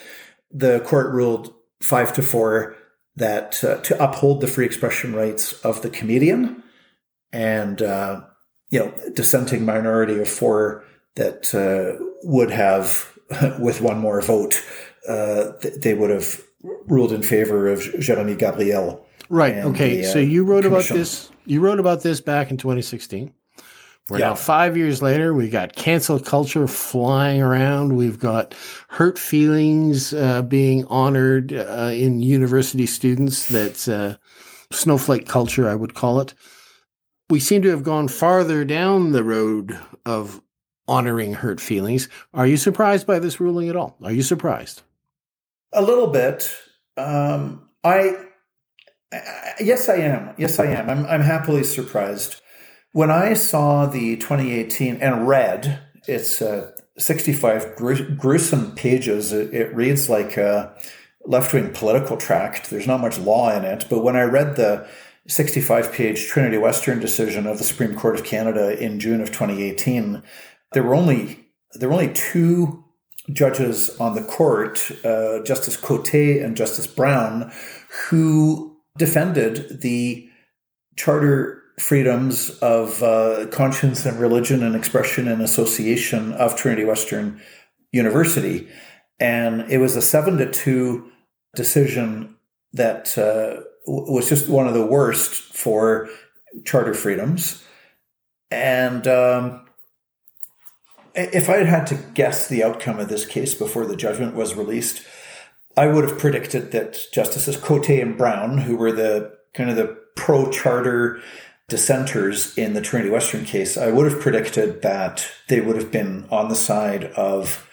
the court ruled five to four that uh, to uphold the free expression rights of the comedian and uh, you know dissenting minority of four that uh, would have with one more vote uh, they would have ruled in favor of Jeremy Gabriel. Right. Okay. The, uh, so you wrote commission. about this. You wrote about this back in 2016. We're yeah. now five years later. We've got cancel culture flying around. We've got hurt feelings uh, being honored uh, in university students. That's uh, snowflake culture, I would call it. We seem to have gone farther down the road of honoring hurt feelings. Are you surprised by this ruling at all? Are you surprised? A little bit. Um, I, I, yes, I am. Yes, I am. I'm, I'm happily surprised. When I saw the 2018 and read, it's uh, 65 gruesome pages. It, it reads like a left wing political tract. There's not much law in it. But when I read the 65 page Trinity Western decision of the Supreme Court of Canada in June of 2018, there were only there were only two judges on the court, uh, Justice Cote and Justice Brown, who defended the charter freedoms of uh, conscience and religion and expression and association of Trinity Western University. And it was a seven to two decision that uh, was just one of the worst for charter freedoms. And um, if I had had to guess the outcome of this case before the judgment was released, I would have predicted that Justices Cote and Brown, who were the kind of the pro charter dissenters in the Trinity Western case, I would have predicted that they would have been on the side of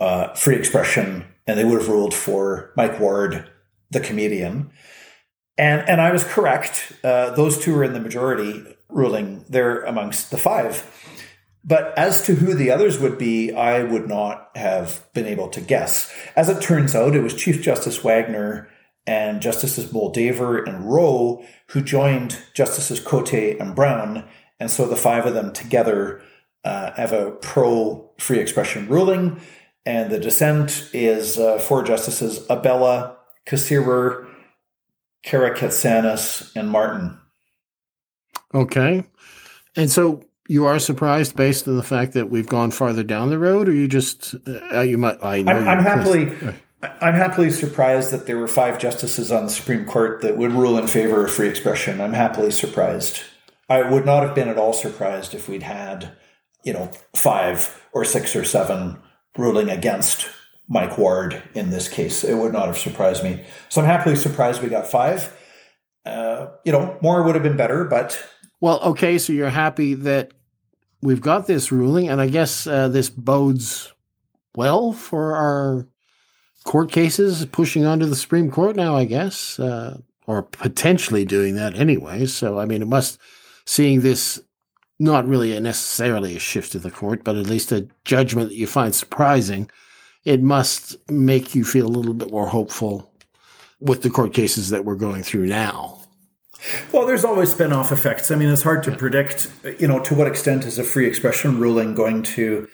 uh, free expression and they would have ruled for Mike Ward, the comedian. And, and I was correct. Uh, those two were in the majority ruling. They're amongst the five. But as to who the others would be, I would not have been able to guess. As it turns out, it was Chief Justice Wagner and Justices Moldaver and Rowe who joined Justices Cote and Brown. And so the five of them together uh, have a pro free expression ruling. And the dissent is uh, four justices Abella, Kasirer, Karakatsanis, and Martin. Okay. And so you are surprised based on the fact that we've gone farther down the road, or you just uh, you might? I know I'm, I'm happily. I'm happily surprised that there were five justices on the Supreme Court that would rule in favor of free expression. I'm happily surprised. I would not have been at all surprised if we'd had, you know, five or six or seven ruling against Mike Ward in this case. It would not have surprised me. So I'm happily surprised we got five. Uh, you know, more would have been better, but well, okay, so you're happy that we've got this ruling, and I guess uh, this bodes well for our court cases pushing on to the Supreme Court now, I guess, uh, or potentially doing that anyway. So, I mean, it must, seeing this not really a necessarily a shift to the court, but at least a judgment that you find surprising, it must make you feel a little bit more hopeful with the court cases that we're going through now. Well, there's always spin-off effects. I mean, it's hard to predict, you know, to what extent is a free expression ruling going to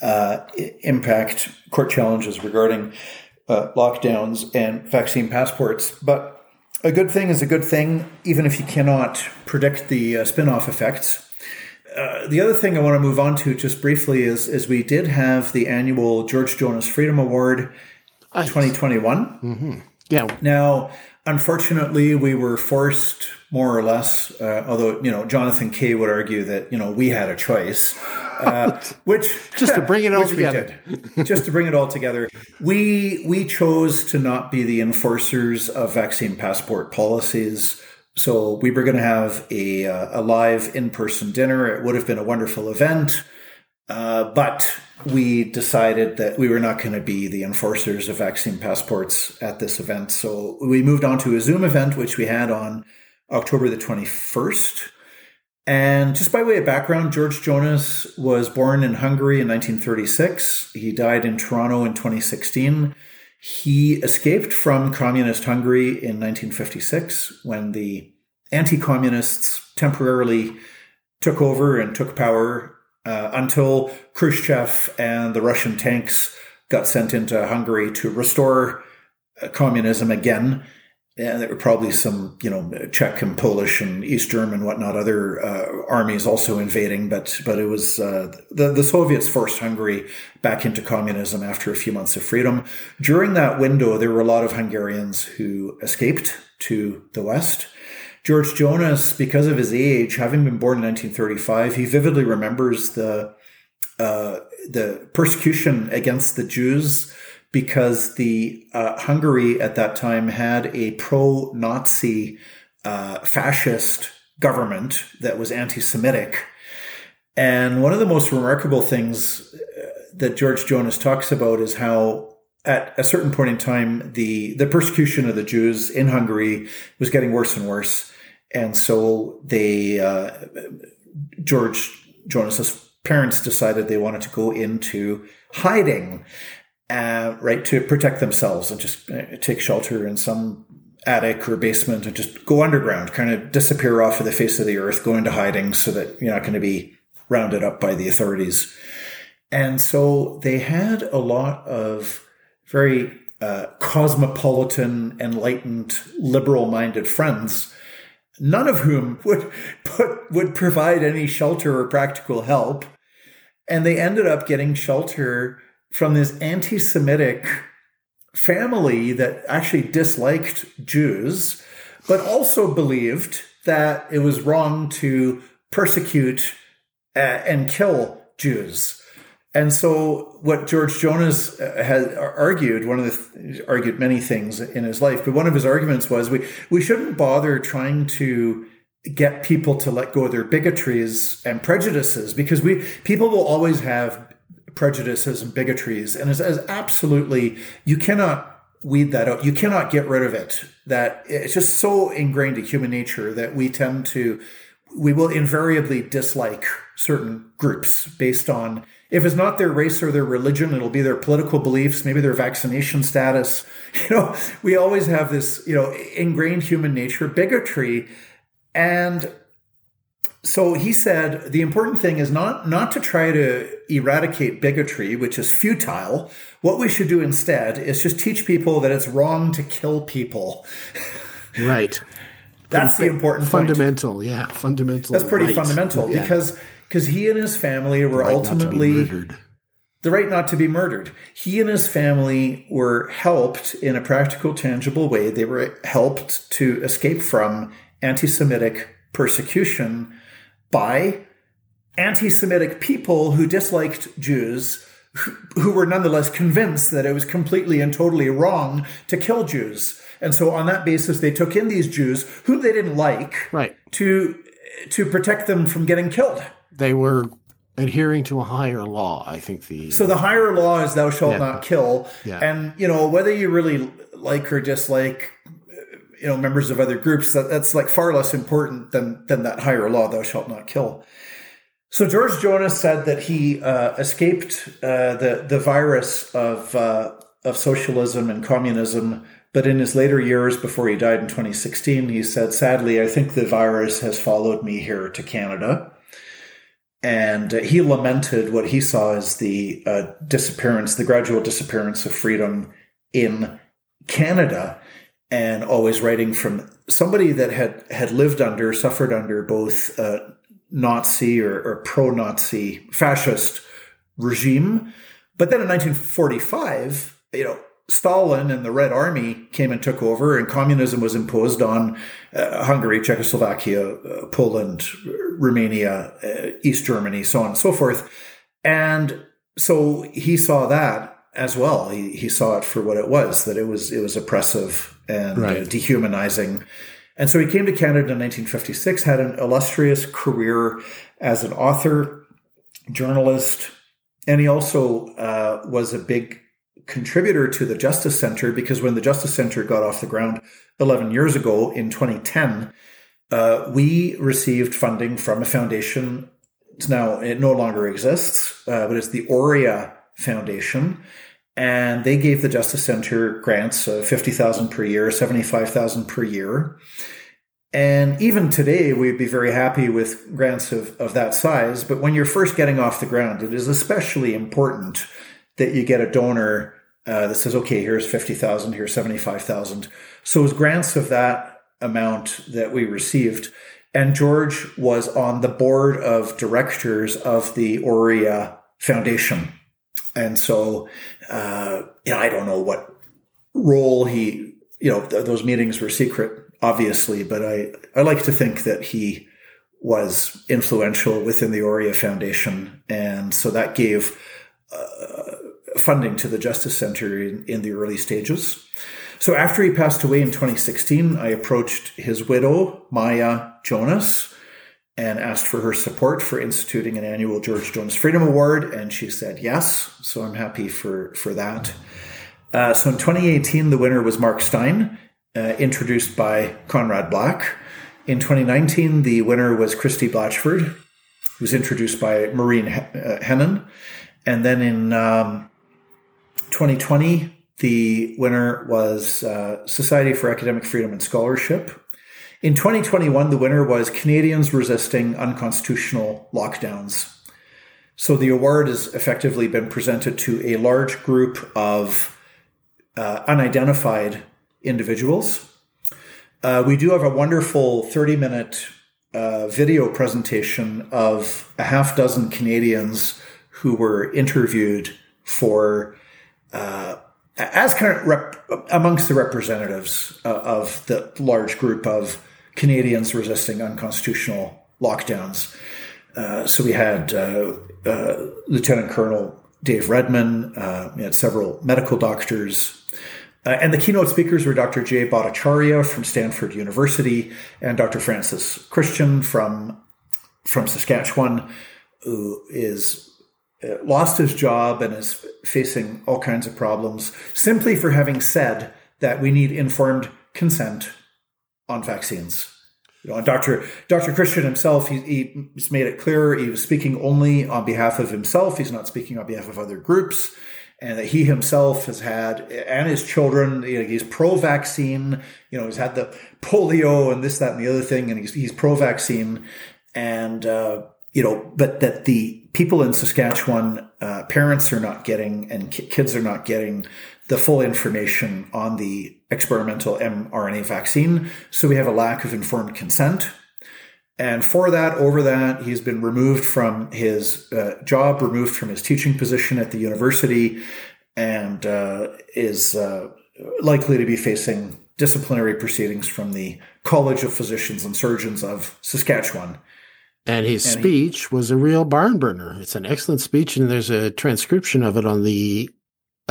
uh, impact court challenges regarding uh, lockdowns and vaccine passports. But a good thing is a good thing, even if you cannot predict the uh, spin-off effects. Uh, the other thing I want to move on to just briefly is, is we did have the annual George Jonas Freedom Award 2021. Mm-hmm. Yeah. Now, Unfortunately, we were forced, more or less, uh, although, you know, Jonathan Kay would argue that, you know, we had a choice, uh, which. just to bring it all together. just to bring it all together. We, we chose to not be the enforcers of vaccine passport policies. So we were going to have a, uh, a live in person dinner. It would have been a wonderful event. Uh, but we decided that we were not going to be the enforcers of vaccine passports at this event. So we moved on to a Zoom event, which we had on October the 21st. And just by way of background, George Jonas was born in Hungary in 1936. He died in Toronto in 2016. He escaped from communist Hungary in 1956 when the anti communists temporarily took over and took power uh, until Khrushchev and the Russian tanks got sent into Hungary to restore uh, communism again. And there were probably some, you know, Czech and Polish and East German, whatnot, other uh, armies also invading. But but it was uh, the the Soviets forced Hungary back into communism after a few months of freedom. During that window, there were a lot of Hungarians who escaped to the west. George Jonas, because of his age, having been born in 1935, he vividly remembers the uh, the persecution against the Jews because the uh, Hungary at that time had a pro-Nazi uh, fascist government that was anti-Semitic. And one of the most remarkable things uh, that George Jonas talks about is how at a certain point in time, the, the persecution of the Jews in Hungary was getting worse and worse. And so they, uh, George Jonas's parents decided they wanted to go into hiding uh, right, to protect themselves and just uh, take shelter in some attic or basement and just go underground, kind of disappear off of the face of the earth, go into hiding so that you're not going to be rounded up by the authorities. And so they had a lot of very uh, cosmopolitan, enlightened, liberal minded friends, none of whom would put, would provide any shelter or practical help. And they ended up getting shelter from this anti Semitic family that actually disliked Jews, but also believed that it was wrong to persecute uh, and kill Jews. And so, what George Jonas uh, has argued, one of the argued many things in his life, but one of his arguments was we we shouldn't bother trying to get people to let go of their bigotries and prejudices because we people will always have prejudices and bigotries. And is absolutely you cannot weed that out. You cannot get rid of it. That it's just so ingrained in human nature that we tend to we will invariably dislike certain groups based on if it's not their race or their religion it'll be their political beliefs maybe their vaccination status. You know we always have this you know ingrained human nature bigotry and so he said the important thing is not not to try to eradicate bigotry, which is futile. What we should do instead is just teach people that it's wrong to kill people. Right. That's the important fundamental. Point. Yeah, fundamental. That's pretty right. fundamental yeah. because because he and his family were right ultimately the right not to be murdered. He and his family were helped in a practical, tangible way. They were helped to escape from anti-Semitic persecution by anti Semitic people who disliked Jews, who, were nonetheless convinced that it was completely and totally wrong to kill Jews. And so, on that basis, they took in these Jews who they didn't like right. to, to protect them from getting killed. They were adhering to a higher law, I think the. So, the higher law is thou shalt yeah. not kill. Yeah. And, you know, whether you really like or dislike you know members of other groups that that's like far less important than than that higher law thou shalt not kill. So george jonas said that he uh, escaped uh, the the virus of uh, of socialism and communism but in his later years before he died in 2016 he said sadly i think the virus has followed me here to canada. And he lamented what he saw as the uh, disappearance the gradual disappearance of freedom in canada and always writing from somebody that had had lived under, suffered under both Nazi or, or pro-Nazi fascist regime. But then in 1945, you know, Stalin and the Red Army came and took over, and communism was imposed on uh, Hungary, Czechoslovakia, uh, Poland, Romania, uh, East Germany, so on and so forth. And so he saw that as well. He, he saw it for what it was, that it was it was oppressive and uh, right. uh, dehumanizing. And so he came to Canada in 1956, had an illustrious career as an author, journalist, and he also uh, was a big contributor to the Justice Center because when the Justice Center got off the ground 11 years ago in 2010, uh, we received funding from a foundation. It's now, it no longer exists, uh, but it's the Aurea Foundation and they gave the Justice Center grants of 50,000 per year, 75,000 per year. And even today, we'd be very happy with grants of, of that size. But when you're first getting off the ground, it is especially important that you get a donor uh, that says, okay, here's 50,000, here's 75,000. So it was grants of that amount that we received. And George was on the board of directors of the Aurea Foundation. And so, uh, you know, I don't know what role he, you know, th- those meetings were secret, obviously, but I, I like to think that he was influential within the Aurea Foundation. And so that gave uh, funding to the Justice Center in, in the early stages. So after he passed away in 2016, I approached his widow, Maya Jonas, and asked for her support for instituting an annual George Jonas Freedom Award, and she said yes. So I'm happy for for that. Uh, so in 2018, the winner was Mark Steyn, uh, introduced by Conrad Black. In 2019, the winner was Christie Blatchford, who was introduced by Maureen uh, Hennon. And then in um, 2020, the winner was uh, Society for Academic Freedom and Scholarship. In 2021, the winner was Canadians Resisting Unconstitutional Lockdowns. So the award has effectively been presented to a large group of uh, unidentified individuals. Uh, we do have a wonderful 30 minute uh, video presentation of a half dozen Canadians who were interviewed for uh, as kind of rep- amongst the representatives uh, of the large group of Canadians resisting unconstitutional lockdowns. Uh, so we had uh, uh Lieutenant Colonel Dave Redman, uh, we had several medical doctors, uh, and the keynote speakers were Dr. Jay Bhattacharya from Stanford University and Dr. Francis Christian from from Saskatchewan, who is uh, lost his job and is facing all kinds of problems simply for having said that we need informed consent on vaccines. You know, Dr. Dr. Christian himself, he, he's made it clear he was speaking only on behalf of himself. He's not speaking on behalf of other groups. And that he himself has had, and his children, you know, he's pro-vaccine. You know, he's had the polio and this, that, and the other thing, and he's he's pro-vaccine. And uh, you know, but that the people in Saskatchewan, uh, parents are not getting and kids are not getting the full information on the experimental mRNA vaccine. So we have a lack of informed consent. And for that, over that, he's been removed from his uh, job, removed from his teaching position at the university, and uh, is uh, likely to be facing disciplinary proceedings from the College of Physicians and Surgeons of Saskatchewan. And his and speech he, was a real barn burner. It's an excellent speech, and there's a transcription of it on the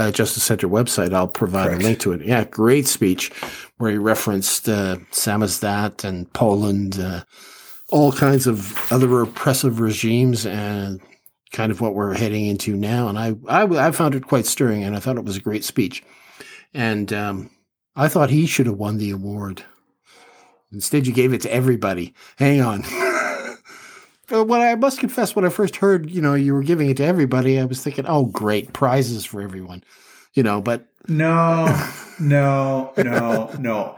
uh, Justice Center website. I'll provide correct. a link to it. Yeah, great speech where he referenced uh, Samizdat and Poland, uh, all kinds of other oppressive regimes, and kind of what we're heading into now. And I, I, I found it quite stirring, and I thought it was a great speech. And um, I thought he should have won the award. Instead, you gave it to everybody. Hang on. Uh, when I must confess, when I first heard, you know, you were giving it to everybody, I was thinking, oh, great prizes for everyone, you know. But no, no, no, no.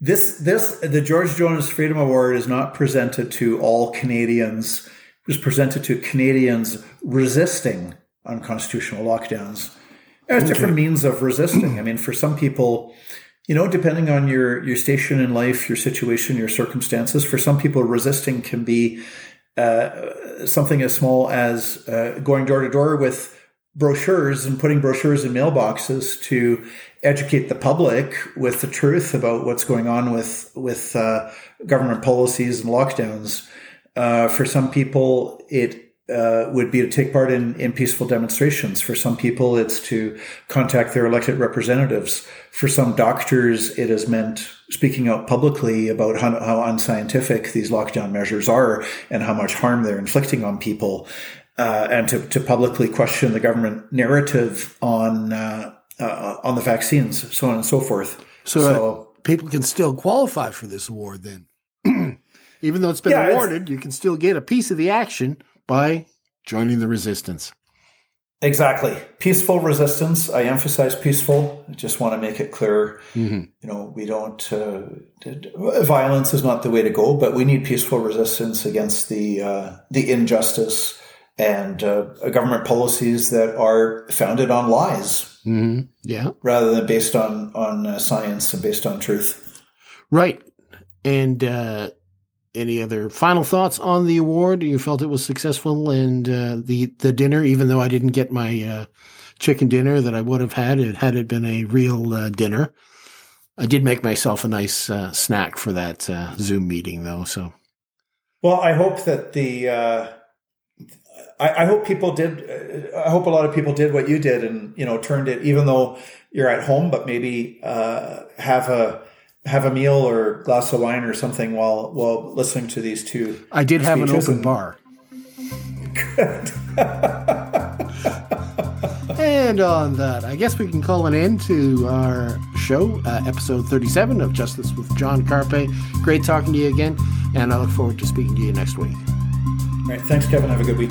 This, this, the George Jonas Freedom Award is not presented to all Canadians. It was presented to Canadians resisting unconstitutional lockdowns. There's okay. different means of resisting. I mean, for some people, you know, depending on your your station in life, your situation, your circumstances, for some people, resisting can be uh, something as small as uh, going door to door with brochures and putting brochures in mailboxes to educate the public with the truth about what's going on with with uh, government policies and lockdowns. Uh, for some people, it uh, would be to take part in, in peaceful demonstrations. For some people, it's to contact their elected representatives. For some doctors, it has meant speaking out publicly about how, how unscientific these lockdown measures are and how much harm they're inflicting on people, uh, and to, to publicly question the government narrative on uh, uh on the vaccines, so on and so forth. So, so people can still qualify for this award then. Even though it's been yeah, awarded, it's, you can still get a piece of the action by joining the resistance. Exactly. Peaceful resistance. I emphasize peaceful. I just want to make it clear. Mm-hmm. You know, we don't, uh, violence is not the way to go, but we need peaceful resistance against the, uh, the injustice and uh, government policies that are founded on lies. Mm-hmm. Yeah. Rather than based on on uh, science and based on truth. Right. And uh, any other final thoughts on the award? You felt it was successful, and uh, the the dinner, even though I didn't get my uh, chicken dinner that I would have had it had it been a real uh, dinner. I did make myself a nice uh, snack for that uh, Zoom meeting, though. So, well, I hope that the uh, I, I, hope people did. I hope a lot of people did what you did, and you know, turned it. Even though you're at home, but maybe have a have a meal or glass of wine or something while while listening to these two. I did have an open and, bar. Good. and on that, I guess we can call an end to our show, uh, episode 37 of Justice with John Carpay. Great talking to you again, and I look forward to speaking to you next week. All right. Thanks, Kevin. Have a good week.